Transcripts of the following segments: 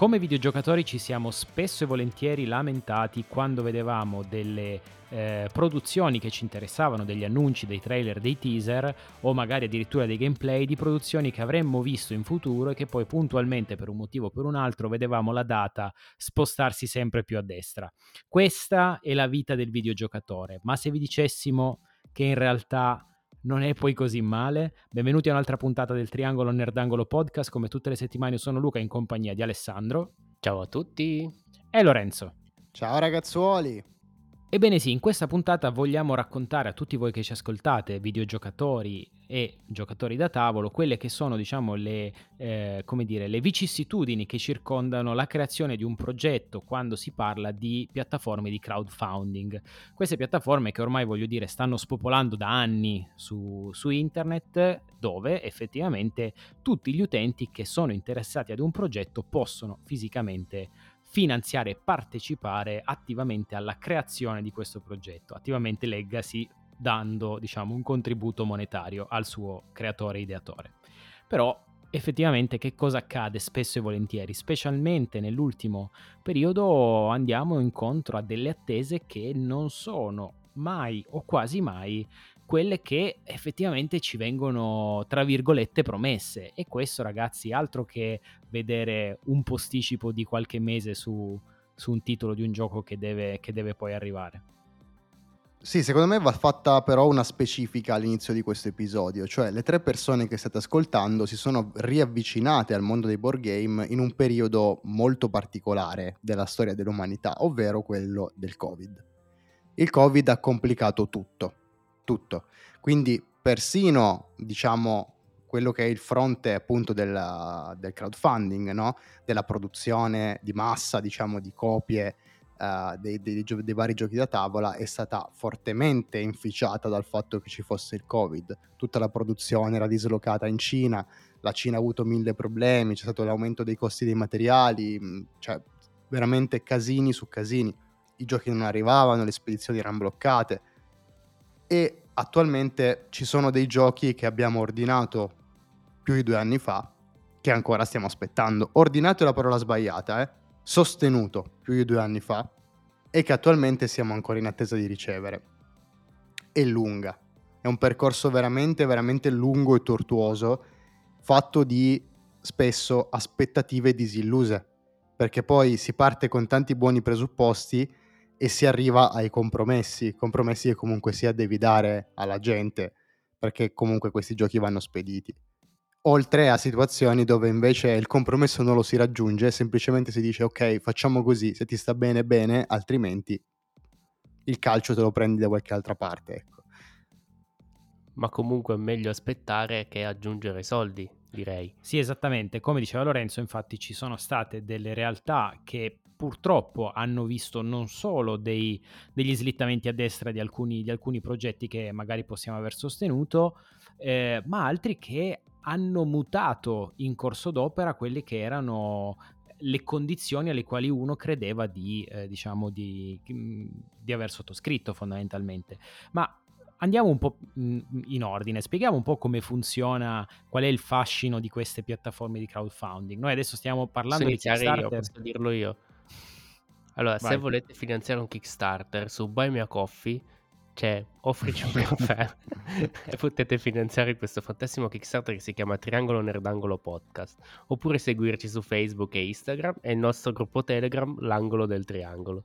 come videogiocatori ci siamo spesso e volentieri lamentati quando vedevamo delle eh, produzioni che ci interessavano, degli annunci, dei trailer, dei teaser o magari addirittura dei gameplay di produzioni che avremmo visto in futuro e che poi puntualmente per un motivo o per un altro vedevamo la data spostarsi sempre più a destra. Questa è la vita del videogiocatore, ma se vi dicessimo che in realtà non è poi così male. Benvenuti a un'altra puntata del Triangolo Nerdangolo Podcast. Come tutte le settimane sono Luca in compagnia di Alessandro. Ciao a tutti. E Lorenzo. Ciao ragazzuoli. Ebbene sì, in questa puntata vogliamo raccontare a tutti voi che ci ascoltate, videogiocatori e giocatori da tavolo, quelle che sono diciamo le, eh, dire, le vicissitudini che circondano la creazione di un progetto quando si parla di piattaforme di crowdfunding. Queste piattaforme che ormai voglio dire stanno spopolando da anni su, su internet dove effettivamente tutti gli utenti che sono interessati ad un progetto possono fisicamente finanziare e partecipare attivamente alla creazione di questo progetto. Attivamente leggasi dando, diciamo, un contributo monetario al suo creatore ideatore. Però effettivamente che cosa accade spesso e volentieri, specialmente nell'ultimo periodo andiamo incontro a delle attese che non sono mai o quasi mai quelle che effettivamente ci vengono, tra virgolette, promesse. E questo, ragazzi, altro che vedere un posticipo di qualche mese su, su un titolo di un gioco che deve, che deve poi arrivare. Sì, secondo me va fatta però una specifica all'inizio di questo episodio, cioè le tre persone che state ascoltando si sono riavvicinate al mondo dei board game in un periodo molto particolare della storia dell'umanità, ovvero quello del Covid. Il Covid ha complicato tutto, tutto. Quindi persino, diciamo, quello che è il fronte appunto del, del crowdfunding, no? della produzione di massa, diciamo, di copie uh, dei, dei, dei, dei, vari giochi da tavola, è stata fortemente inficiata dal fatto che ci fosse il Covid. Tutta la produzione era dislocata in Cina, la Cina ha avuto mille problemi, c'è stato l'aumento dei costi dei materiali, mm, cioè veramente casini su casini. I giochi non arrivavano, le spedizioni erano bloccate e attualmente ci sono dei giochi che abbiamo ordinato più di due anni fa che ancora stiamo aspettando. Ordinato è la parola sbagliata, eh? sostenuto più di due anni fa e che attualmente siamo ancora in attesa di ricevere. È lunga, è un percorso veramente, veramente lungo e tortuoso, fatto di spesso aspettative disilluse, perché poi si parte con tanti buoni presupposti e si arriva ai compromessi, compromessi che comunque sia devi dare alla gente, perché comunque questi giochi vanno spediti. Oltre a situazioni dove invece il compromesso non lo si raggiunge, semplicemente si dice ok, facciamo così, se ti sta bene bene, altrimenti il calcio te lo prendi da qualche altra parte, ecco. Ma comunque è meglio aspettare che aggiungere soldi, direi. Sì, esattamente. Come diceva Lorenzo, infatti ci sono state delle realtà che purtroppo hanno visto non solo dei, degli slittamenti a destra di alcuni, di alcuni, progetti che magari possiamo aver sostenuto, eh, ma altri che hanno mutato in corso d'opera quelle che erano le condizioni alle quali uno credeva di, eh, diciamo, di, di aver sottoscritto fondamentalmente. Ma andiamo un po' in ordine, spieghiamo un po' come funziona, qual è il fascino di queste piattaforme di crowdfunding. Noi adesso stiamo parlando posso di Kickstarter. Io, posso dirlo io. Allora, Vai. se volete finanziare un Kickstarter su Buy Me a Coffee, c'è offrici un caffè e potete finanziare questo fantastico Kickstarter che si chiama Triangolo Nerdangolo Podcast. Oppure seguirci su Facebook e Instagram e il nostro gruppo Telegram, l'angolo del triangolo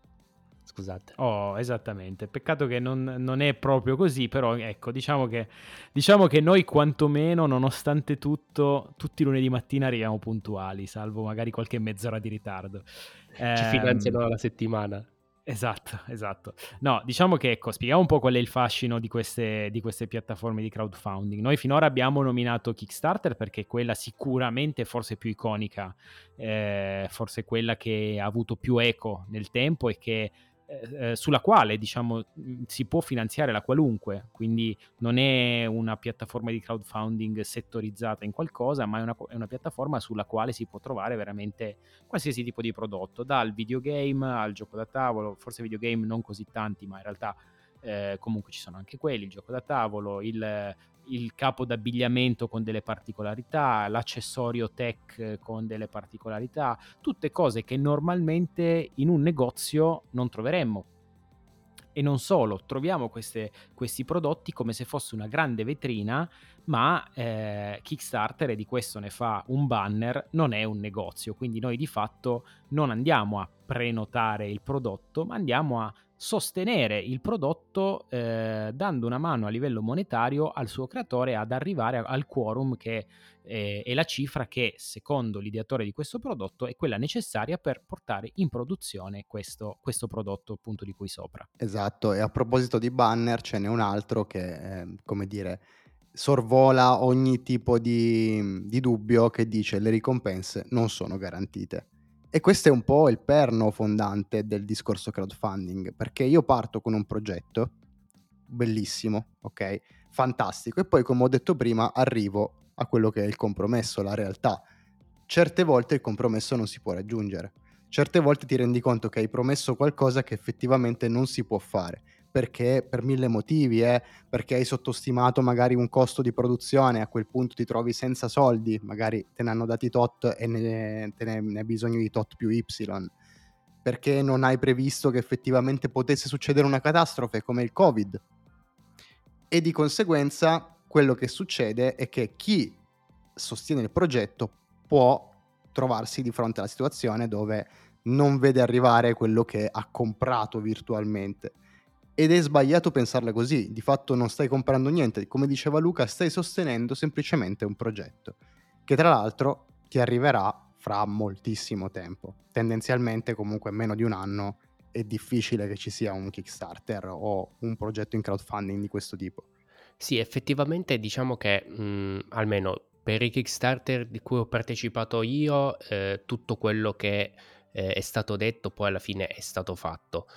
scusate. Oh, esattamente. Peccato che non, non, è proprio così, però ecco, diciamo che, diciamo che noi quantomeno, nonostante tutto, tutti i lunedì mattina arriviamo puntuali, salvo magari qualche mezz'ora di ritardo. Ci eh, finanziano alla settimana. Esatto, esatto. No, diciamo che ecco, spieghiamo un po' qual è il fascino di queste, di queste, piattaforme di crowdfunding. Noi finora abbiamo nominato Kickstarter perché è quella sicuramente forse più iconica, eh, forse quella che ha avuto più eco nel tempo e che eh, eh, sulla quale diciamo si può finanziare la qualunque, quindi non è una piattaforma di crowdfunding settorizzata in qualcosa, ma è una, è una, piattaforma sulla quale si può trovare veramente qualsiasi tipo di prodotto, dal videogame al gioco da tavolo, forse videogame non così tanti, ma in realtà eh, comunque ci sono anche quelli, il gioco da tavolo, il il capo d'abbigliamento con delle particolarità, l'accessorio tech con delle particolarità, tutte cose che normalmente in un negozio non troveremmo. E non solo, troviamo queste, questi prodotti come se fosse una grande vetrina, ma eh, Kickstarter, e di questo ne fa un banner, non è un negozio, quindi noi di fatto non andiamo a prenotare il prodotto, ma andiamo a sostenere il prodotto eh, dando una mano a livello monetario al suo creatore ad arrivare al quorum che eh, è la cifra che secondo l'ideatore di questo prodotto è quella necessaria per portare in produzione questo, questo prodotto appunto di cui sopra. Esatto, e a proposito di banner ce n'è un altro che, eh, come dire, sorvola ogni tipo di, di dubbio che dice le ricompense non sono garantite. E questo è un po' il perno fondante del discorso crowdfunding, perché io parto con un progetto bellissimo, ok? Fantastico, e poi come ho detto prima arrivo a quello che è il compromesso, la realtà. Certe volte il compromesso non si può raggiungere, certe volte ti rendi conto che hai promesso qualcosa che effettivamente non si può fare perché per mille motivi, eh, perché hai sottostimato magari un costo di produzione, a quel punto ti trovi senza soldi, magari te ne hanno dati tot e ne, te ne, ne hai bisogno di tot più Y, perché non hai previsto che effettivamente potesse succedere una catastrofe come il Covid. E di conseguenza quello che succede è che chi sostiene il progetto può trovarsi di fronte alla situazione dove non vede arrivare quello che ha comprato virtualmente ed è sbagliato pensarla così, di fatto non stai comprando niente, come diceva Luca, stai sostenendo semplicemente un progetto, che tra l'altro ti arriverà fra moltissimo tempo. Tendenzialmente comunque meno di un anno è difficile che ci sia un Kickstarter o un progetto in crowdfunding di questo tipo. Sì, effettivamente diciamo che mh, almeno per i Kickstarter di cui ho partecipato io, eh, tutto quello che eh, è stato detto poi alla fine è stato fatto.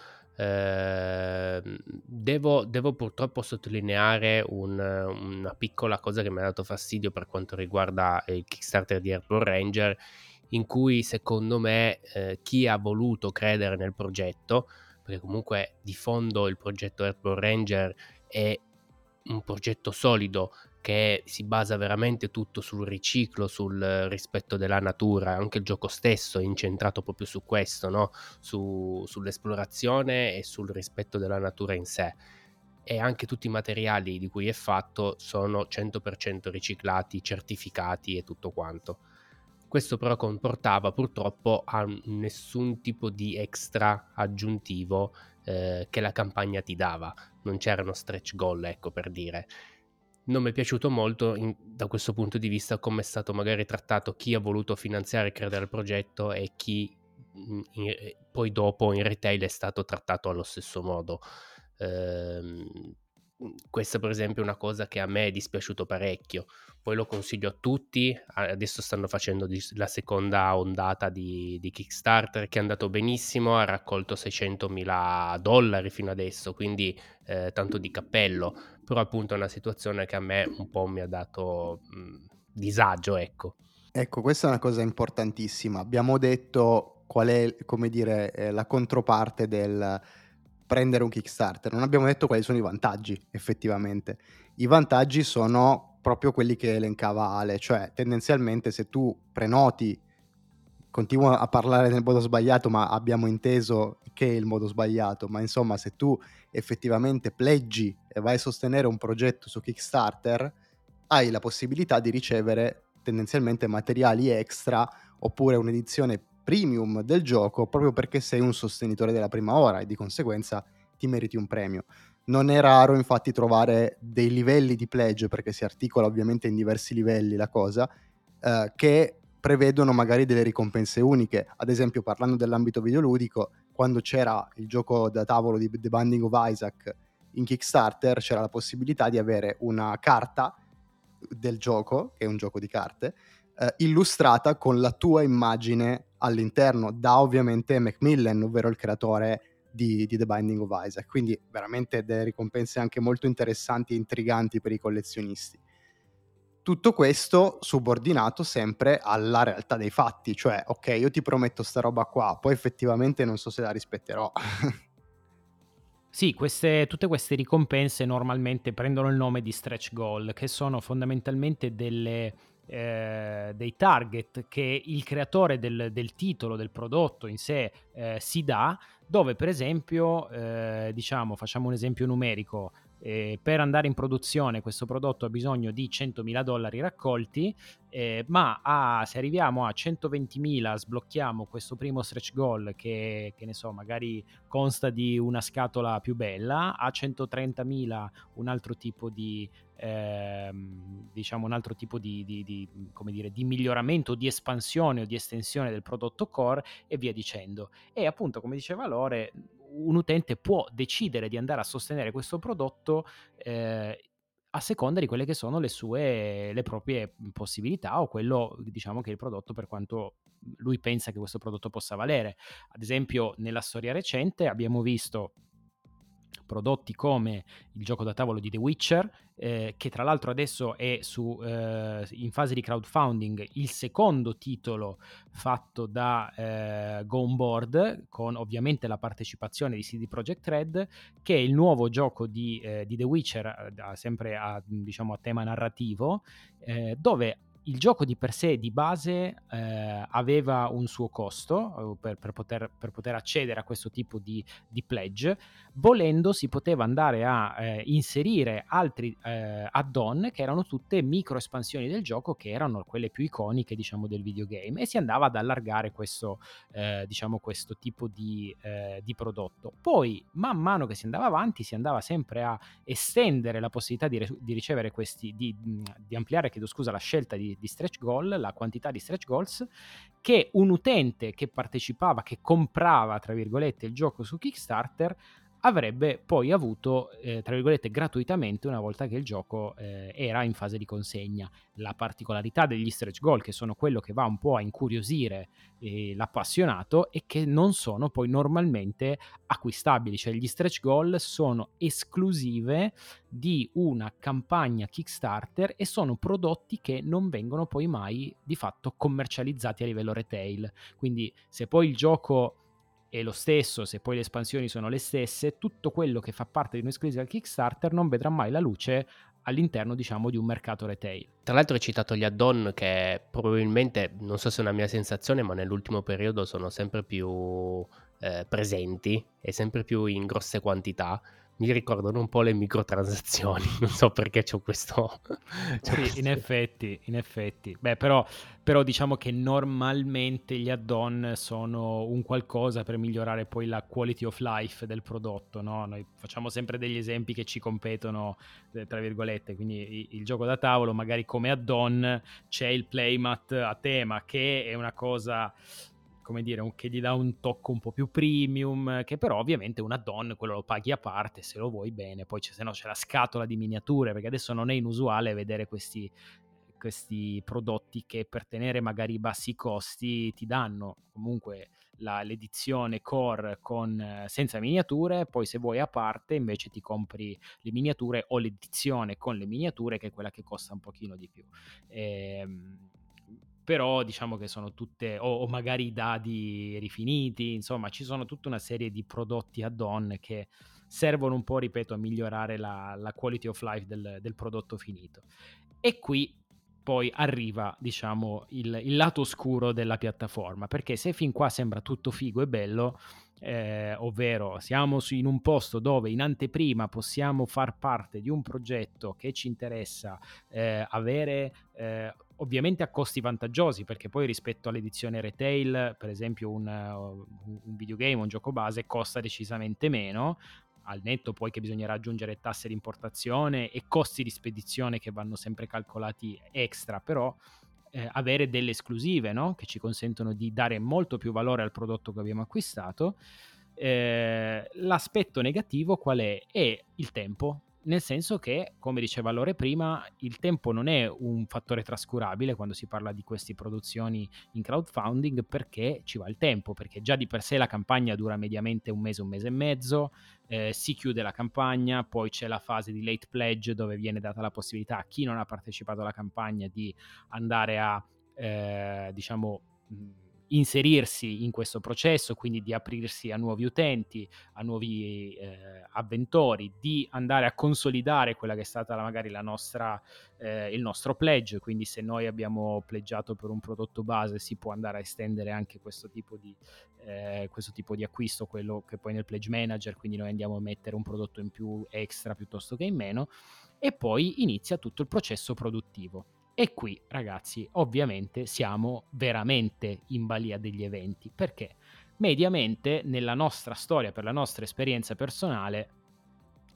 Ehm, devo, devo, purtroppo sottolineare un, una piccola cosa che mi ha dato fastidio per quanto riguarda il Kickstarter di Airborne Ranger, in cui secondo me eh, chi ha voluto credere nel progetto, perché comunque di fondo il progetto Airborne Ranger è un progetto solido che si basa veramente tutto sul riciclo, sul rispetto della natura, anche il gioco stesso è incentrato proprio su questo, no? su, sull'esplorazione e sul rispetto della natura in sé. E anche tutti i materiali di cui è fatto sono 100% riciclati, certificati e tutto quanto. Questo però comportava purtroppo a nessun tipo di extra aggiuntivo eh, che la campagna ti dava, non c'erano stretch goal, ecco per dire non mi è piaciuto molto in, da questo punto di vista come è stato magari trattato chi ha voluto finanziare e credere al progetto e chi in, in, poi dopo in retail è stato trattato allo stesso modo. Ehm, questa per esempio è una cosa che a me è dispiaciuto parecchio. Poi lo consiglio a tutti. Adesso stanno facendo la seconda ondata di, di Kickstarter che è andato benissimo ha raccolto 600 mila dollari fino adesso quindi eh, tanto di cappello però appunto è una situazione che a me un po' mi ha dato mh, disagio ecco ecco questa è una cosa importantissima abbiamo detto qual è come dire eh, la controparte del prendere un Kickstarter. Non abbiamo detto quali sono i vantaggi, effettivamente. I vantaggi sono proprio quelli che elencava Ale, cioè tendenzialmente se tu prenoti, continuo a parlare nel modo sbagliato, ma abbiamo inteso che è il modo sbagliato, ma insomma se tu effettivamente pleggi e vai a sostenere un progetto su Kickstarter, hai la possibilità di ricevere tendenzialmente materiali extra oppure un'edizione premium del gioco proprio perché sei un sostenitore della prima ora e di conseguenza ti meriti un premio. Non è raro infatti trovare dei livelli di pledge, perché si articola ovviamente in diversi livelli la cosa, eh, che prevedono magari delle ricompense uniche. Ad esempio, parlando dell'ambito videoludico, quando c'era il gioco da tavolo di The Binding of Isaac in Kickstarter, c'era la possibilità di avere una carta del gioco, che è un gioco di carte, eh, illustrata con la tua immagine all'interno da ovviamente Macmillan, ovvero il creatore di, di, The Binding of Isaac. Quindi veramente delle ricompense anche molto interessanti e intriganti per i collezionisti. Tutto questo subordinato sempre alla realtà dei fatti, cioè ok, io ti prometto sta roba qua, poi effettivamente non so se la rispetterò. Sì, queste, tutte queste ricompense normalmente prendono il nome di stretch goal, che sono fondamentalmente delle, eh, dei target che il creatore del, del, titolo, del prodotto in sé eh, si dà, dove per esempio, eh, diciamo, facciamo un esempio numerico, eh, per andare in produzione questo prodotto ha bisogno di 100.000 dollari raccolti, eh, ma a, se arriviamo a 120.000 sblocchiamo questo primo stretch goal che, che ne so, magari consta di una scatola più bella, a 130.000 un altro tipo di ehm, diciamo un altro tipo di, di, di, dire, di miglioramento, di espansione o di estensione del prodotto core e via dicendo. E appunto, come diceva Lore, un utente può decidere di andare a sostenere questo prodotto eh, a seconda di quelle che sono le sue le proprie possibilità o quello diciamo che il prodotto per quanto lui pensa che questo prodotto possa valere. Ad esempio, nella storia recente abbiamo visto prodotti come il gioco da tavolo di The Witcher, eh, che tra l'altro adesso è su, eh, in fase di crowdfunding, il secondo titolo fatto da eh, On Board, con ovviamente la partecipazione di CD Projekt Red, che è il nuovo gioco di, eh, di The Witcher, eh, sempre a, diciamo, a tema narrativo, eh, dove il gioco di per sé di base eh, aveva un suo costo eh, per, per, poter, per, poter, accedere a questo tipo di, di, pledge. Volendo si poteva andare a eh, inserire altri eh, add-on che erano tutte micro espansioni del gioco che erano quelle più iconiche diciamo del videogame e si andava ad allargare questo, eh, diciamo, questo tipo di, eh, di, prodotto. Poi man mano che si andava avanti si andava sempre a estendere la possibilità di, di ricevere questi, di, di ampliare, chiedo scusa, la scelta di, di stretch goal, la quantità di stretch goals, che un utente che partecipava, che comprava, tra virgolette, il gioco su Kickstarter, avrebbe poi avuto, eh, tra virgolette, gratuitamente una volta che il gioco eh, era in fase di consegna. La particolarità degli stretch goal, che sono quello che va un po' a incuriosire eh, l'appassionato, è che non sono poi normalmente acquistabili, cioè gli stretch goal sono esclusive di una campagna Kickstarter e sono prodotti che non vengono poi mai di fatto commercializzati a livello retail. Quindi se poi il gioco è lo stesso, se poi le espansioni sono le stesse, tutto quello che fa parte di un'esclusiva Kickstarter non vedrà mai la luce all'interno, diciamo, di un mercato retail. Tra l'altro hai citato gli add-on che probabilmente, non so se è una mia sensazione, ma nell'ultimo periodo sono sempre più eh, presenti e sempre più in grosse quantità mi ricordano un po' le microtransazioni, non so perché c'ho questo... c'ho sì, questo... in effetti, in effetti. Beh, però, però, diciamo che normalmente gli add-on sono un qualcosa per migliorare poi la quality of life del prodotto, no? Noi facciamo sempre degli esempi che ci competono, eh, tra virgolette, quindi il gioco da tavolo magari come add-on c'è il playmat a tema, che è una cosa come dire, un, che gli dà un tocco un po' più premium, che però ovviamente un add-on, quello lo paghi a parte se lo vuoi bene, poi se no c'è la scatola di miniature, perché adesso non è inusuale vedere questi, questi prodotti che per tenere magari i bassi costi ti danno comunque la, l'edizione core con, senza miniature, poi se vuoi a parte invece ti compri le miniature o l'edizione con le miniature che è quella che costa un pochino di più. Ehm, però diciamo che sono tutte, o, o, magari i dadi rifiniti, insomma ci sono tutta una serie di prodotti add-on che servono un po', ripeto, a migliorare la, la quality of life del, del, prodotto finito. E qui poi arriva, diciamo, il, il, lato oscuro della piattaforma, perché se fin qua sembra tutto figo e bello, eh, ovvero siamo in un posto dove in anteprima possiamo far parte di un progetto che ci interessa, eh, avere... Eh, ovviamente a costi vantaggiosi perché poi rispetto all'edizione retail per esempio un, un videogame un gioco base costa decisamente meno al netto poi che bisognerà aggiungere tasse di importazione e costi di spedizione che vanno sempre calcolati extra però eh, avere delle esclusive no? che ci consentono di dare molto più valore al prodotto che abbiamo acquistato eh, l'aspetto negativo qual è? È il tempo nel senso che, come diceva Lore prima, il tempo non è un fattore trascurabile quando si parla di queste produzioni in crowdfunding perché ci va il tempo, perché già di per sé la campagna dura mediamente un mese, un mese e mezzo, eh, si chiude la campagna, poi c'è la fase di late pledge dove viene data la possibilità a chi non ha partecipato alla campagna di andare a, eh, diciamo, inserirsi in questo processo, quindi di aprirsi a nuovi utenti, a nuovi eh, avventori, di andare a consolidare quella che è stata magari la nostra, eh, il nostro pledge, quindi se noi abbiamo pleggiato per un prodotto base si può andare a estendere anche questo tipo di, eh, questo tipo di acquisto, quello che poi nel pledge manager, quindi noi andiamo a mettere un prodotto in più extra piuttosto che in meno e poi inizia tutto il processo produttivo e qui, ragazzi, ovviamente siamo veramente in balia degli eventi, perché mediamente nella nostra storia, per la nostra esperienza personale,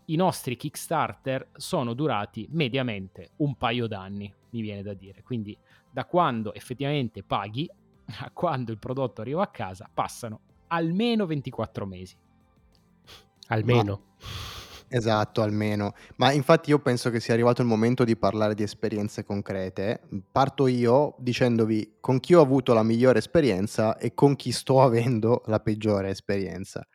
i nostri Kickstarter sono durati mediamente un paio d'anni, mi viene da dire. Quindi da quando effettivamente paghi a quando il prodotto arriva a casa passano almeno 24 mesi. Almeno. Ma Esatto, almeno. Ma infatti io penso che sia arrivato il momento di parlare di esperienze concrete. Parto io dicendovi con chi ho avuto la migliore esperienza e con chi sto avendo la peggiore esperienza.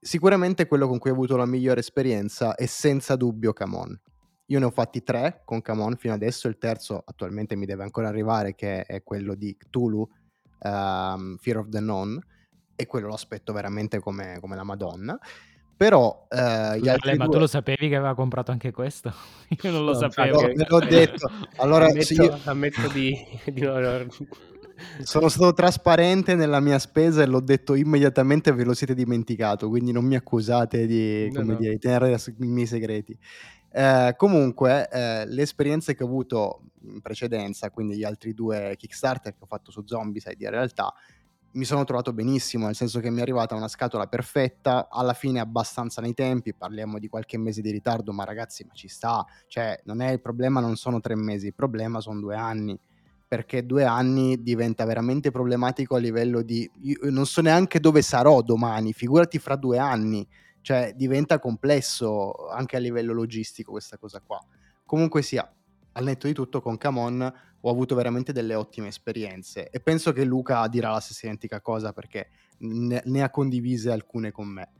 Sicuramente quello con cui ho avuto la migliore esperienza è senza dubbio Camon. Io ne ho fatti tre con Camon fino adesso, il terzo attualmente mi deve ancora arrivare che è quello di Cthulhu, um, Fear of the Known, e quello lo aspetto veramente come, come la Madonna. Però eh, gli altri ma due... tu lo sapevi che aveva comprato anche questo? Io non lo no, sapevo. No, l'ho detto. Allora, ammetto, io... ammetto di, di non... Sono stato trasparente nella mia spesa e l'ho detto immediatamente ve lo siete dimenticato, quindi non mi accusate di, no, no. Dire, di tenere i miei segreti. Eh, comunque, eh, le esperienze che ho avuto in precedenza, quindi gli altri due Kickstarter che ho fatto su Zombie, sai di realtà, mi sono trovato benissimo, nel senso che mi è arrivata una scatola perfetta, alla fine abbastanza nei tempi, parliamo di qualche mese di ritardo, ma ragazzi, ma ci sta, cioè non è il problema, non sono tre mesi, il problema sono due anni, perché due anni diventa veramente problematico a livello di... non so neanche dove sarò domani, figurati fra due anni, cioè diventa complesso anche a livello logistico questa cosa qua. Comunque sia, al netto di tutto con Camon ho avuto veramente delle ottime esperienze e penso che Luca dirà la stessa identica cosa perché ne, ne ha condivise alcune con me.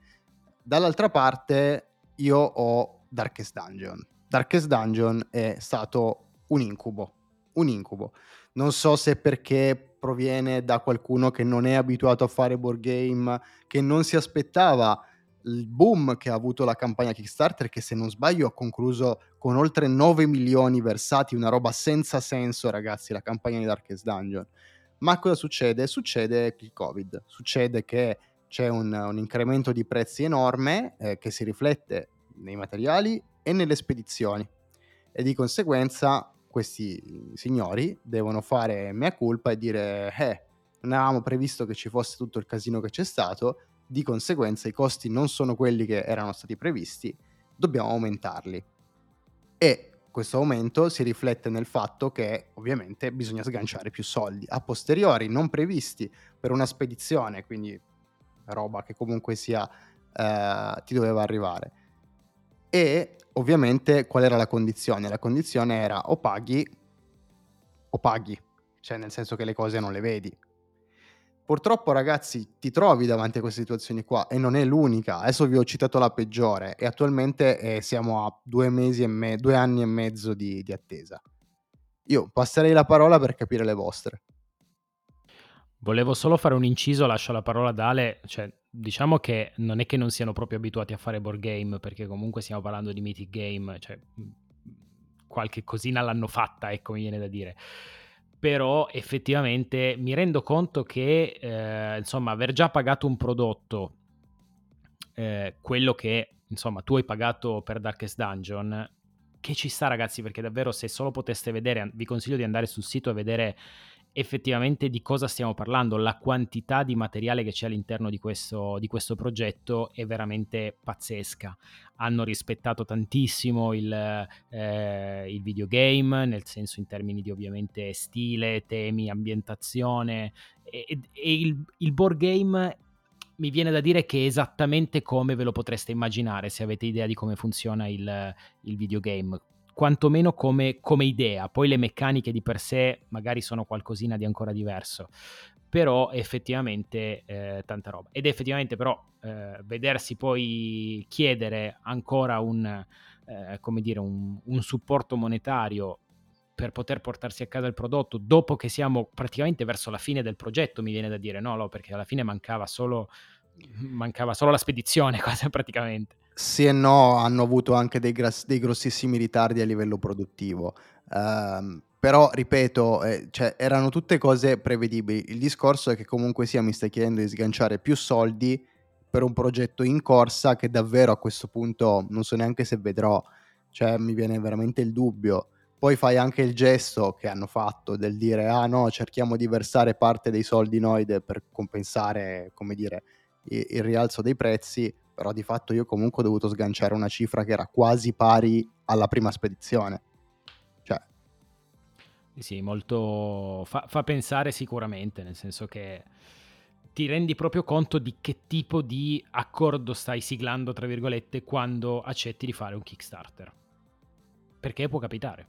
Dall'altra parte io ho Darkest Dungeon. Darkest Dungeon è stato un incubo, un incubo. Non so se perché proviene da qualcuno che non è abituato a fare board game, che non si aspettava il boom che ha avuto la campagna Kickstarter, che se non sbaglio ha concluso con oltre 9 milioni versati, una roba senza senso, ragazzi, la campagna di Darkest Dungeon. Ma cosa succede? Succede il Covid, succede che c'è un, un incremento di prezzi enorme eh, che si riflette nei materiali e nelle spedizioni e di conseguenza questi signori devono fare mea culpa e dire eh, non avevamo previsto che ci fosse tutto il casino che c'è stato di conseguenza i costi non sono quelli che erano stati previsti, dobbiamo aumentarli. E questo aumento si riflette nel fatto che ovviamente bisogna sganciare più soldi a posteriori non previsti per una spedizione, quindi roba che comunque sia eh, ti doveva arrivare. E ovviamente qual era la condizione? La condizione era o paghi o paghi, cioè nel senso che le cose non le vedi, Purtroppo, ragazzi, ti trovi davanti a queste situazioni qua e non è l'unica. Adesso vi ho citato la peggiore e attualmente eh, siamo a due, me- due anni e mezzo di, di attesa. Io passerei la parola per capire le vostre. Volevo solo fare un inciso, lascio la parola ad Ale, cioè diciamo che non è che non siano proprio abituati a fare board game, perché comunque stiamo parlando di mythic game, cioè qualche cosina l'hanno fatta, ecco mi viene da dire però effettivamente mi rendo conto che eh, insomma aver già pagato un prodotto eh, quello che insomma tu hai pagato per Darkest Dungeon che ci sta ragazzi perché davvero se solo poteste vedere vi consiglio di andare sul sito e vedere effettivamente di cosa stiamo parlando, la quantità di materiale che c'è all'interno di questo, di questo progetto è veramente pazzesca. Hanno rispettato tantissimo il, eh, il videogame, nel senso in termini di ovviamente stile, temi, ambientazione. E, e il, il board game mi viene da dire che è esattamente come ve lo potreste immaginare se avete idea di come funziona il, il videogame quantomeno come, come idea. Poi le meccaniche di per sé magari sono qualcosina di ancora diverso però effettivamente eh, tanta roba. Ed effettivamente però eh, vedersi poi chiedere ancora un, eh, come dire, un, un, supporto monetario per poter portarsi a casa il prodotto dopo che siamo praticamente verso la fine del progetto, mi viene da dire, no, no perché alla fine mancava solo, mancava solo la spedizione, quasi praticamente. Sì e no, hanno avuto anche dei, gras- dei grossissimi ritardi a livello produttivo. Um, però, ripeto, eh, cioè, erano tutte cose prevedibili. Il discorso è che comunque sia mi stai chiedendo di sganciare più soldi per un progetto in corsa che davvero a questo punto non so neanche se vedrò. Cioè, mi viene veramente il dubbio. Poi fai anche il gesto che hanno fatto del dire ah no, cerchiamo di versare parte dei soldi noi per compensare, come dire, il, rialzo dei prezzi, però di fatto io comunque ho dovuto sganciare una cifra che era quasi pari alla prima spedizione. Cioè... Sì, molto... fa, fa pensare sicuramente, nel senso che ti rendi proprio conto di che tipo di accordo stai siglando, tra virgolette, quando accetti di fare un Kickstarter. Perché può capitare.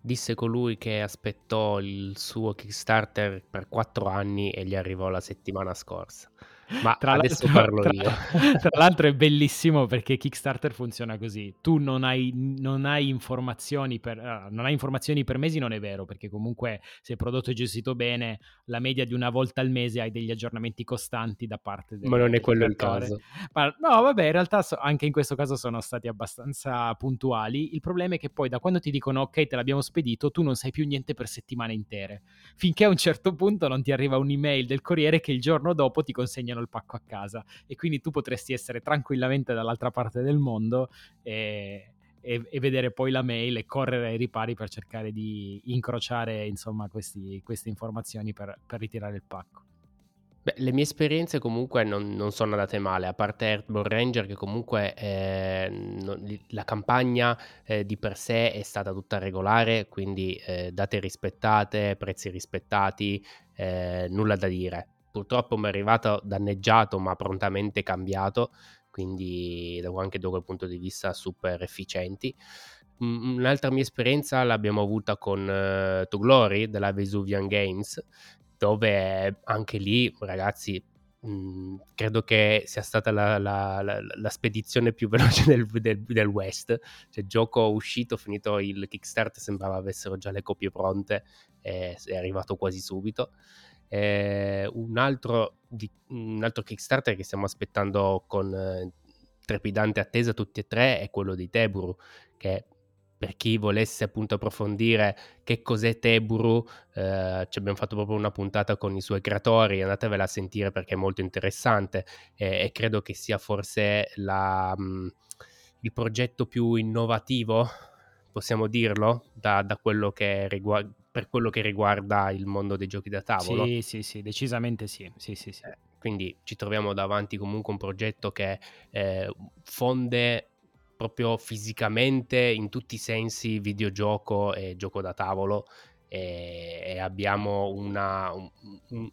Disse colui che aspettò il suo Kickstarter per quattro anni e gli arrivò la settimana scorsa. Ma tra adesso parlo tra, io. Tra l'altro è bellissimo perché Kickstarter funziona così. Tu non hai, non hai informazioni per uh, non hai informazioni per mesi, non è vero, perché comunque se il prodotto è gestito bene, la media di una volta al mese hai degli aggiornamenti costanti da parte del Ma non è quello il caso. Ma, no, vabbè, in realtà so, anche in questo caso sono stati abbastanza puntuali. Il problema è che poi da quando ti dicono ok, te l'abbiamo spedito, tu non sai più niente per settimane intere. Finché a un certo punto non ti arriva un'email del corriere che il giorno dopo ti consegnano il pacco a casa e quindi tu potresti essere tranquillamente dall'altra parte del mondo e, e, e vedere poi la mail e correre ai ripari per cercare di incrociare insomma questi, queste informazioni per, per ritirare il pacco. Beh, le mie esperienze comunque non, non, sono andate male, a parte Airborne Ranger che comunque eh, non, la campagna eh, di per sé è stata tutta regolare, quindi eh, date rispettate, prezzi rispettati, eh, nulla da dire purtroppo mi è arrivato danneggiato ma prontamente cambiato, quindi anche da quel punto di vista super efficienti. Un'altra mia esperienza l'abbiamo avuta con uh, To Glory della Vesuvian Games, dove anche lì, ragazzi, mh, credo che sia stata la, la, la, la spedizione più veloce del, del, del, West. Cioè, gioco uscito, finito il Kickstarter, sembrava avessero già le copie pronte, e è arrivato quasi subito. Eh, un, altro un, altro Kickstarter che stiamo aspettando con eh, trepidante attesa tutti e tre è quello di Teburu, che per chi volesse appunto approfondire che cos'è Teburu, eh, ci abbiamo fatto proprio una puntata con i suoi creatori, andatevela a sentire perché è molto interessante e credo che sia forse la, mh, mm, il progetto più innovativo, possiamo dirlo, da, da quello che riguarda per quello che riguarda il mondo dei giochi da tavolo. Sì, sì, sì, decisamente sì. sì, sì, sì. Eh, quindi ci troviamo davanti comunque un progetto che eh, fonde proprio fisicamente in tutti i sensi videogioco e gioco da tavolo e, e abbiamo una, un,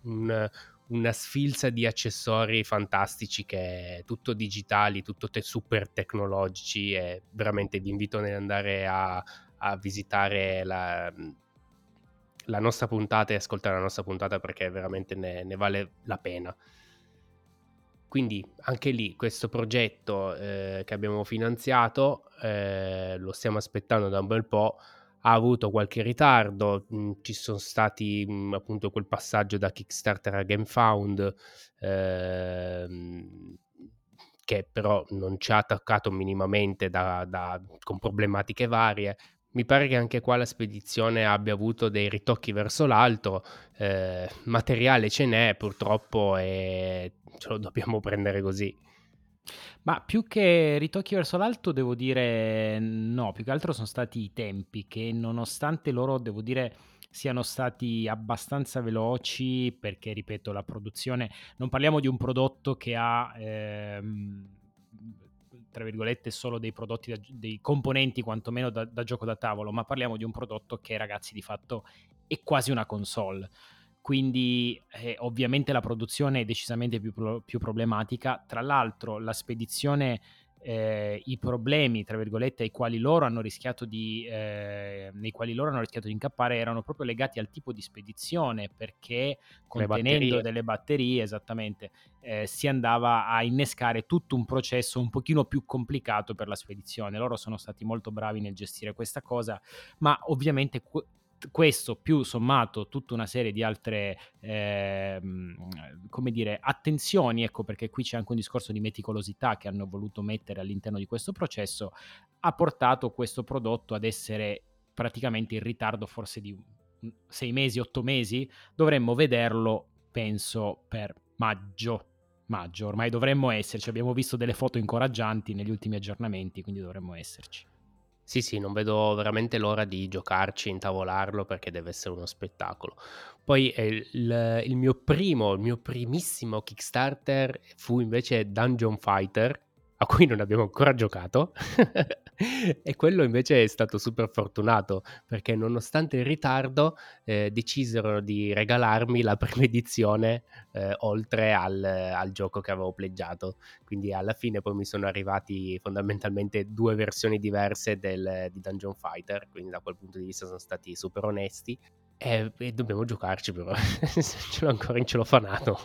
un, una sfilza di accessori fantastici che è tutto digitali, tutto te- super tecnologici e veramente vi invito ad andare a, a visitare la, la nostra puntata e ascoltare la nostra puntata perché veramente ne, ne vale la pena. Quindi anche lì questo progetto eh, che abbiamo finanziato, eh, lo stiamo aspettando da un bel po', ha avuto qualche ritardo, mh, mm, ci sono stati mh, mm, appunto quel passaggio da Kickstarter a GameFound eh, che però non ci ha attaccato minimamente da, da, con problematiche varie, mi pare che anche qua la spedizione abbia avuto dei ritocchi verso l'alto, eh, materiale ce n'è purtroppo e ce lo dobbiamo prendere così. Ma più che ritocchi verso l'alto, devo dire no, più che altro sono stati i tempi che nonostante loro, devo dire, siano stati abbastanza veloci, perché ripeto, la produzione, non parliamo di un prodotto che ha... Ehm, tra virgolette, solo dei prodotti, da, dei componenti quantomeno da, da gioco da tavolo, ma parliamo di un prodotto che, ragazzi, di fatto è quasi una console quindi eh, ovviamente la produzione è decisamente più, più, problematica. Tra l'altro la spedizione eh, i problemi, tra virgolette, ai quali loro hanno rischiato di, eh, nei quali loro hanno rischiato di incappare erano proprio legati al tipo di spedizione, perché contenendo batterie. delle batterie, esattamente, eh, si andava a innescare tutto un processo un pochino più complicato per la spedizione. Loro sono stati molto bravi nel gestire questa cosa, ma ovviamente questo più sommato tutta una serie di altre eh, come dire attenzioni ecco perché qui c'è anche un discorso di meticolosità che hanno voluto mettere all'interno di questo processo ha portato questo prodotto ad essere praticamente in ritardo forse di sei mesi otto mesi? Dovremmo vederlo penso per maggio maggio. Ormai dovremmo esserci. Abbiamo visto delle foto incoraggianti negli ultimi aggiornamenti quindi dovremmo esserci sì, sì, non vedo veramente l'ora di giocarci, intavolarlo perché deve essere uno spettacolo. Poi eh, il, il mio primo, il mio primissimo Kickstarter fu invece Dungeon Fighter, a cui non abbiamo ancora giocato e quello invece è stato super fortunato perché nonostante il ritardo eh, decisero di regalarmi la prima edizione eh, oltre al, al, gioco che avevo pleggiato. Quindi alla fine poi mi sono arrivati fondamentalmente due versioni diverse del, di Dungeon Fighter quindi da quel punto di vista sono stati super onesti. E, e dobbiamo giocarci però ce l'ho ancora in celofanato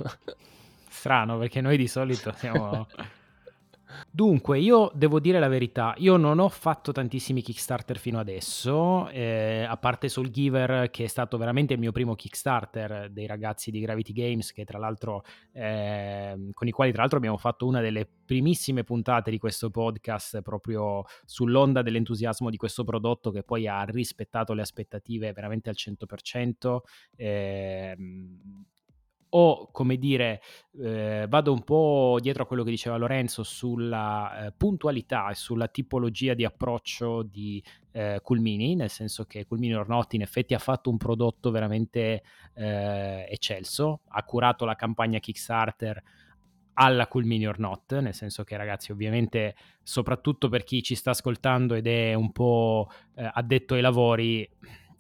strano perché noi di solito siamo Dunque, io devo dire la verità, io non ho fatto tantissimi Kickstarter fino adesso, eh, a parte Soul Giver che è stato veramente il mio primo Kickstarter dei ragazzi di Gravity Games, che tra l'altro, eh, con i quali tra l'altro abbiamo fatto una delle primissime puntate di questo podcast proprio sull'onda dell'entusiasmo di questo prodotto che poi ha rispettato le aspettative veramente al 100%. Eh, o come dire eh, vado un po' dietro a quello che diceva Lorenzo sulla eh, puntualità e sulla tipologia di approccio di eh, Culmini, nel senso che Culmini Ornotti in effetti ha fatto un prodotto veramente eh, eccelso, ha curato la campagna Kickstarter alla Culmini or Not, nel senso che ragazzi ovviamente soprattutto per chi ci sta ascoltando ed è un po' eh, addetto ai lavori,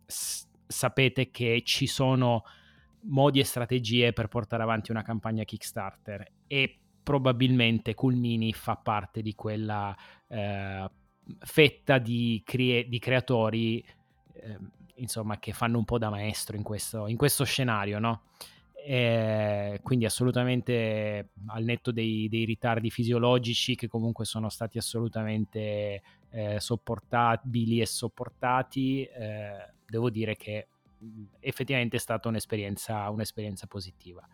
s- sapete che ci sono modi e strategie per portare avanti una campagna Kickstarter e probabilmente Culmini fa parte di quella eh, fetta di, crea- di creatori eh, insomma che fanno un po' da maestro in questo, in questo scenario no? E quindi assolutamente al netto dei, dei, ritardi fisiologici che comunque sono stati assolutamente eh, sopportabili e sopportati eh, devo dire che effettivamente è stata un'esperienza, un'esperienza positiva.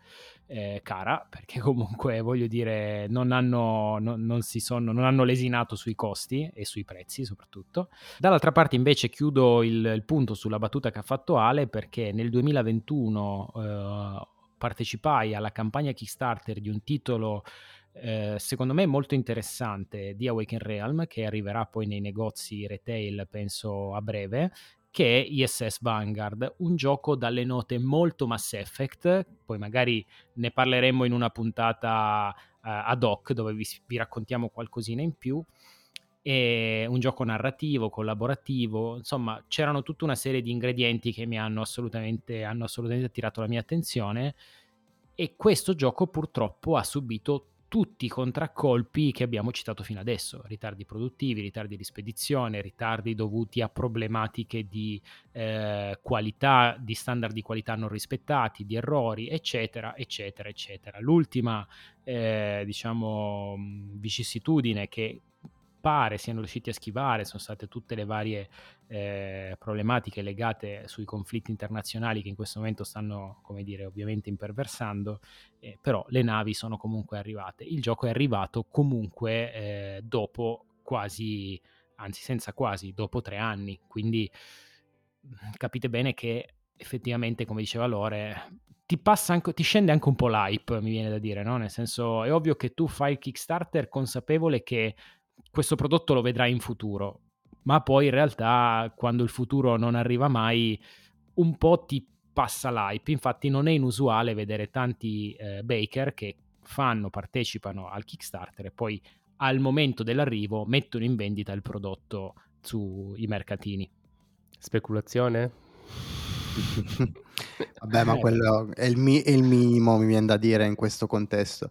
Eh, cara, perché comunque voglio dire, non hanno, non, non, sono, non hanno lesinato sui costi e sui prezzi soprattutto. Dall'altra parte invece chiudo il, il punto sulla battuta che ha fatto Ale perché nel 2021 eh, partecipai alla campagna Kickstarter di un titolo eh, secondo me molto interessante di Awaken Realm che arriverà poi nei negozi retail penso a breve che è ISS Vanguard, un gioco dalle note molto Mass Effect, poi magari ne parleremo in una puntata uh, ad hoc dove vi, vi, raccontiamo qualcosina in più. È un gioco narrativo, collaborativo, insomma c'erano tutta una serie di ingredienti che mi hanno assolutamente, hanno assolutamente attirato la mia attenzione e questo gioco purtroppo ha subito tutti i contraccolpi che abbiamo citato fino adesso, ritardi produttivi, ritardi di spedizione, ritardi dovuti a problematiche di eh, qualità, di standard di qualità non rispettati, di errori, eccetera, eccetera, eccetera. L'ultima, eh, diciamo, vicissitudine che pare siano riusciti a schivare sono state tutte le varie eh, problematiche legate sui conflitti internazionali che in questo momento stanno, come dire, ovviamente imperversando, eh, però le navi sono comunque arrivate. Il gioco è arrivato comunque eh, dopo quasi, anzi senza quasi, dopo tre anni, quindi capite bene che effettivamente, come diceva Lore, ti, anche, ti scende anche un po' l'hype, mi viene da dire, no? Nel senso, è ovvio che tu fai il Kickstarter consapevole che questo prodotto lo vedrai in futuro, ma poi in realtà quando il futuro non arriva mai, un po' ti passa l'hype. Infatti non è inusuale vedere tanti eh, baker che fanno, partecipano al Kickstarter e poi al momento dell'arrivo mettono in vendita il prodotto sui mercatini. Speculazione? Vabbè, ma quello è il, mi- è il minimo, mi viene da dire in questo contesto.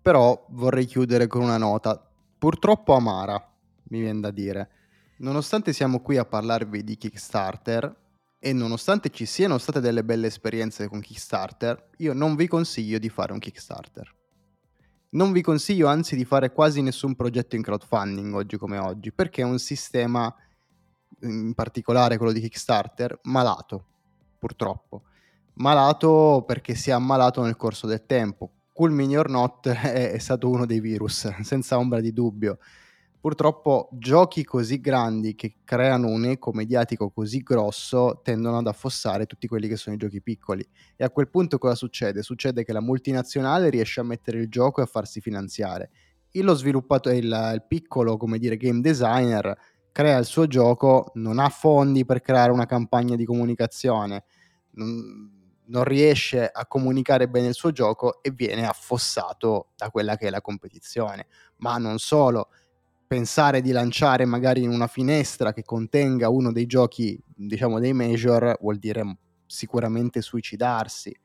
Però vorrei chiudere con una nota purtroppo amara, mi viene da dire. Nonostante siamo qui a parlarvi di Kickstarter e nonostante ci siano state delle belle esperienze con Kickstarter, io non vi consiglio di fare un Kickstarter. Non vi consiglio anzi di fare quasi nessun progetto in crowdfunding oggi come oggi, perché è un sistema, in particolare quello di Kickstarter, malato, purtroppo. Malato perché si è ammalato nel corso del tempo. Cool Mini or Not è, è stato uno dei virus, senza ombra di dubbio purtroppo giochi così grandi che creano un eco mediatico così grosso tendono ad affossare tutti quelli che sono i giochi piccoli. E a quel punto cosa succede? Succede che la multinazionale riesce a mettere il gioco e a farsi finanziare. E lo sviluppatore, il, il piccolo, come dire, game designer crea il suo gioco, non ha fondi per creare una campagna di comunicazione, non, non riesce a comunicare bene il suo gioco e viene affossato da quella che è la competizione. Ma non solo, pensare di lanciare magari in una finestra che contenga uno dei giochi, diciamo, dei major, vuol dire sicuramente suicidarsi.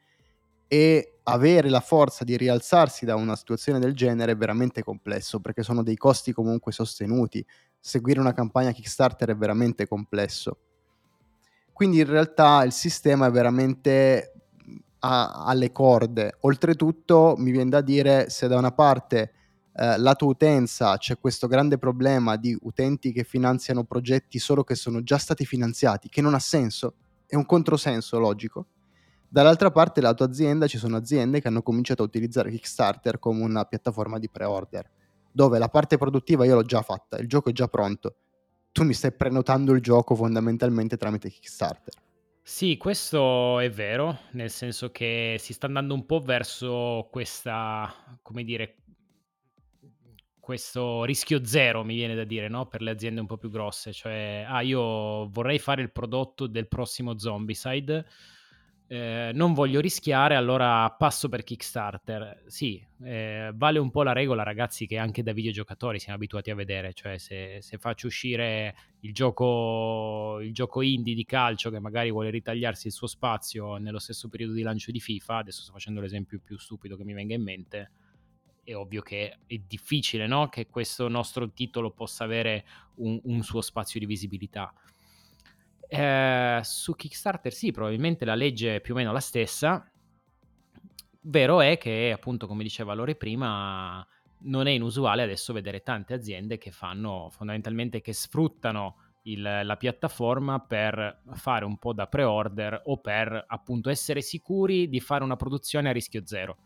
E avere la forza di rialzarsi da una situazione del genere è veramente complesso perché sono dei costi comunque sostenuti. Seguire una campagna Kickstarter è veramente complesso. Quindi in realtà il sistema è veramente a, alle corde. Oltretutto mi viene da dire se da una parte eh, lato utenza c'è questo grande problema di utenti che finanziano progetti solo che sono già stati finanziati, che non ha senso, è un controsenso logico. Dall'altra parte, lato azienda, ci sono aziende che hanno cominciato a utilizzare Kickstarter come una piattaforma di pre-order, dove la parte produttiva io l'ho già fatta, il gioco è già pronto. Tu mi stai prenotando il gioco fondamentalmente tramite Kickstarter. Sì, questo è vero, nel senso che si sta andando un po' verso questa, come dire, questo rischio zero, mi viene da dire, no? per le aziende un po' più grosse, cioè, ah, io vorrei fare il prodotto del prossimo Zombicide, eh, non voglio rischiare, allora passo per Kickstarter. Sì, eh, vale un po' la regola, ragazzi, che anche da videogiocatori siamo abituati a vedere, cioè se, se faccio uscire il gioco, il gioco indie di calcio che magari vuole ritagliarsi il suo spazio nello stesso periodo di lancio di FIFA, adesso sto facendo l'esempio più stupido che mi venga in mente, è ovvio che è difficile no? che questo nostro titolo possa avere un, un suo spazio di visibilità. Eh, su Kickstarter sì, probabilmente la legge è più o meno la stessa. Vero è che, appunto, come diceva Lore prima, non è inusuale adesso vedere tante aziende che fanno fondamentalmente che sfruttano il, la piattaforma per fare un po' da pre-order o per appunto essere sicuri di fare una produzione a rischio zero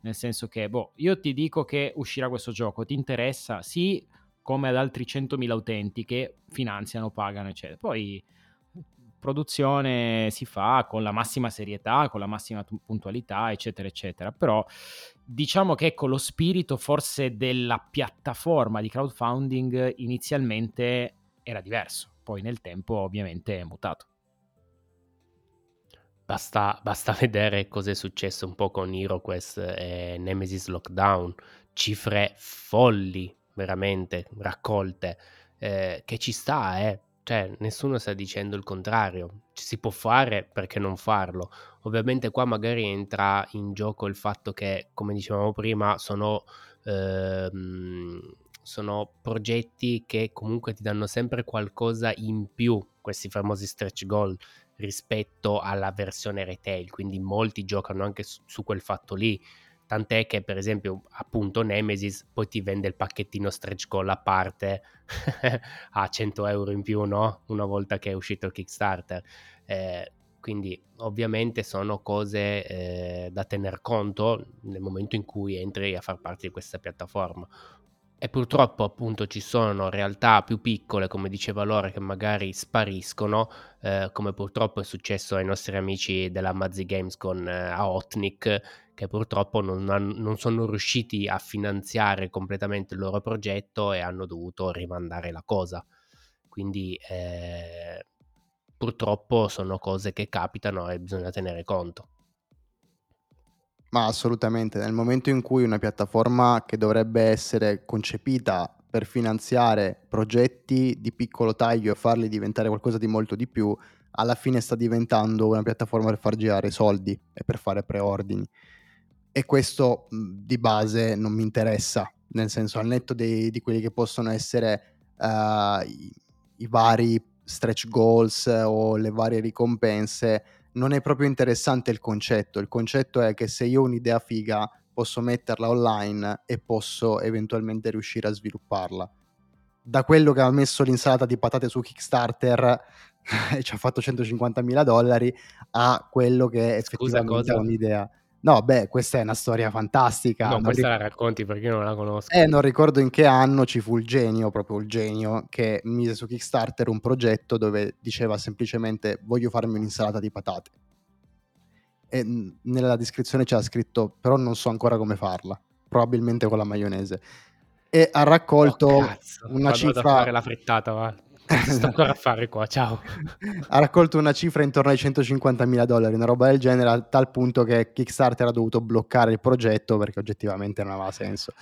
nel senso che, boh, io ti dico che uscirà questo gioco, ti interessa? Sì, come ad altri 100.000 utenti che finanziano, pagano, eccetera. Poi produzione si fa con la massima serietà, con la massima puntualità, eccetera, eccetera. Però diciamo che ecco lo spirito forse della piattaforma di crowdfunding inizialmente era diverso, poi nel tempo ovviamente è mutato. Basta, basta vedere cosa è successo un po' con HeroQuest e Nemesis Lockdown, cifre folli, veramente, raccolte, eh, che ci sta, eh. Cioè, nessuno sta dicendo il contrario. Ci si può fare perché non farlo. Ovviamente qua magari entra in gioco il fatto che, come dicevamo prima, sono, ehm, sono progetti che comunque ti danno sempre qualcosa in più, questi famosi stretch goal rispetto alla versione retail, quindi molti giocano anche su, su quel fatto lì. Tant'è che, per esempio, appunto Nemesis poi ti vende il pacchettino stretch goal a parte a 100 euro in più, no? Una volta che è uscito il Kickstarter. Eh, quindi ovviamente sono cose eh, da tener conto nel momento in cui entri a far parte di questa piattaforma e purtroppo appunto ci sono realtà più piccole, come diceva Lore, che magari spariscono, eh, come purtroppo è successo ai nostri amici della Mazzi Games con eh, Aotnik, che purtroppo non, non, sono riusciti a finanziare completamente il loro progetto e hanno dovuto rimandare la cosa. Quindi eh, purtroppo sono cose che capitano e bisogna tenere conto. Ma assolutamente, nel momento in cui una piattaforma che dovrebbe essere concepita per finanziare progetti di piccolo taglio e farli diventare qualcosa di molto di più, alla fine sta diventando una piattaforma per far girare soldi e per fare preordini. E questo di base non mi interessa, nel senso al netto dei, di quelli che possono essere uh, i, i, vari stretch goals o le varie ricompense, non è proprio interessante il concetto. Il concetto è che se io ho un'idea figa posso metterla online e posso eventualmente riuscire a svilupparla. Da quello che ha messo l'insalata di patate su Kickstarter e ci ha fatto 150.000 dollari a quello che effettivamente Scusa, ha un'idea. No, beh, questa è una storia fantastica. No, non questa ric- la racconti perché io non la conosco. Eh, non ricordo in che anno ci fu il genio, proprio il genio, che mise su Kickstarter un progetto dove diceva semplicemente voglio farmi un'insalata di patate. E nella descrizione c'era scritto però non so ancora come farla, probabilmente con la maionese. E ha raccolto oh, una Vado cifra... fare la frittata, va. Sto ancora a fare qua, ciao. ha raccolto una cifra intorno ai 150.000 dollari, una roba del genere, a tal punto che Kickstarter ha dovuto bloccare il progetto perché oggettivamente non aveva senso.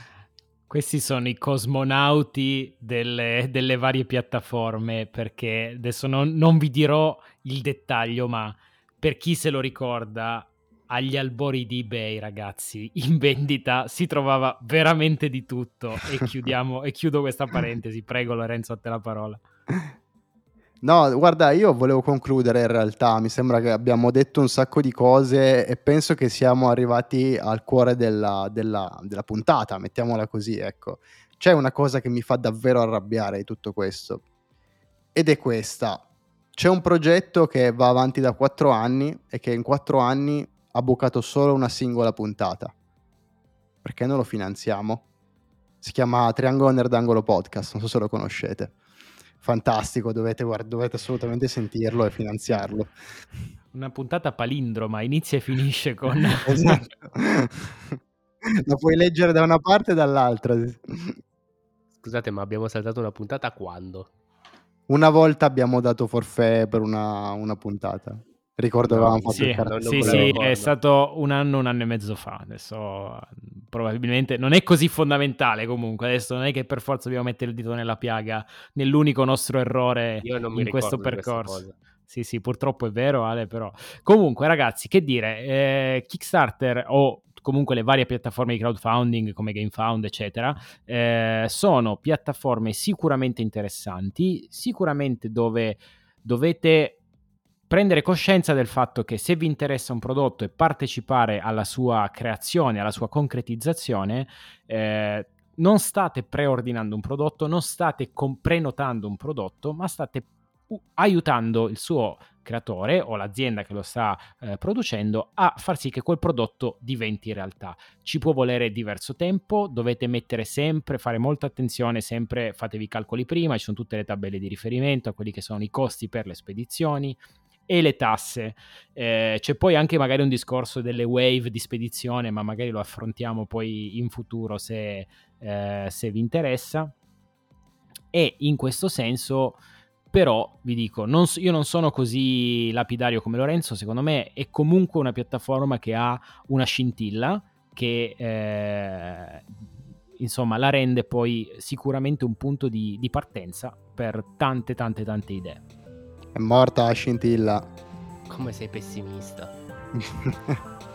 Questi sono i cosmonauti delle, delle varie piattaforme, perché adesso non, non vi dirò il dettaglio, ma per chi se lo ricorda, agli albori di eBay, ragazzi, in vendita si trovava veramente di tutto. E chiudiamo e chiudo questa parentesi. Prego, Lorenzo, a te la parola. No, guarda, io volevo concludere in realtà, mi sembra che abbiamo detto un sacco di cose e penso che siamo arrivati al cuore della, della, della puntata, mettiamola così, ecco. C'è una cosa che mi fa davvero arrabbiare di tutto questo ed è questa. C'è un progetto che va avanti da quattro anni e che in quattro anni ha bucato solo una singola puntata. Perché non lo finanziamo? Si chiama Triangolo Nerdangolo Podcast, non so se lo conoscete fantastico, dovete, guarda, dovete assolutamente sentirlo e finanziarlo. Una puntata palindroma, inizia e finisce con... esatto. La puoi leggere da una parte e dall'altra. Scusate, ma abbiamo saltato una puntata quando? Una volta abbiamo dato forfè per una, una puntata. Ricordo no, avevamo fatto sì, il Sì, sì, è stato un anno, un anno e mezzo fa. Adesso probabilmente non è così fondamentale comunque. Adesso non è che per forza dobbiamo mettere il dito nella piaga nell'unico nostro errore in questo percorso. Sì, sì, purtroppo è vero, Ale, però. Comunque, ragazzi, che dire, eh, Kickstarter o comunque le varie piattaforme di crowdfunding come GameFound, eccetera, eh, sono piattaforme sicuramente interessanti, sicuramente dove dovete prendere coscienza del fatto che se vi interessa un prodotto e partecipare alla sua creazione, alla sua concretizzazione, eh, non state preordinando un prodotto, non state com- prenotando un prodotto, ma state uh, aiutando il suo creatore o l'azienda che lo sta eh, producendo a far sì che quel prodotto diventi realtà. Ci può volere diverso tempo, dovete mettere sempre, fare molta attenzione, sempre fatevi i calcoli prima, ci sono tutte le tabelle di riferimento a quelli che sono i costi per le spedizioni, e le tasse. Eh, c'è poi anche magari un discorso delle wave di spedizione, ma magari lo affrontiamo poi in futuro se, eh, se vi interessa. E in questo senso, però, vi dico, non, io non sono così lapidario come Lorenzo, secondo me è comunque una piattaforma che ha una scintilla che... Eh, insomma, la rende poi sicuramente un punto di, di partenza per tante, tante, tante idee. È morta la scintilla. Come sei pessimista.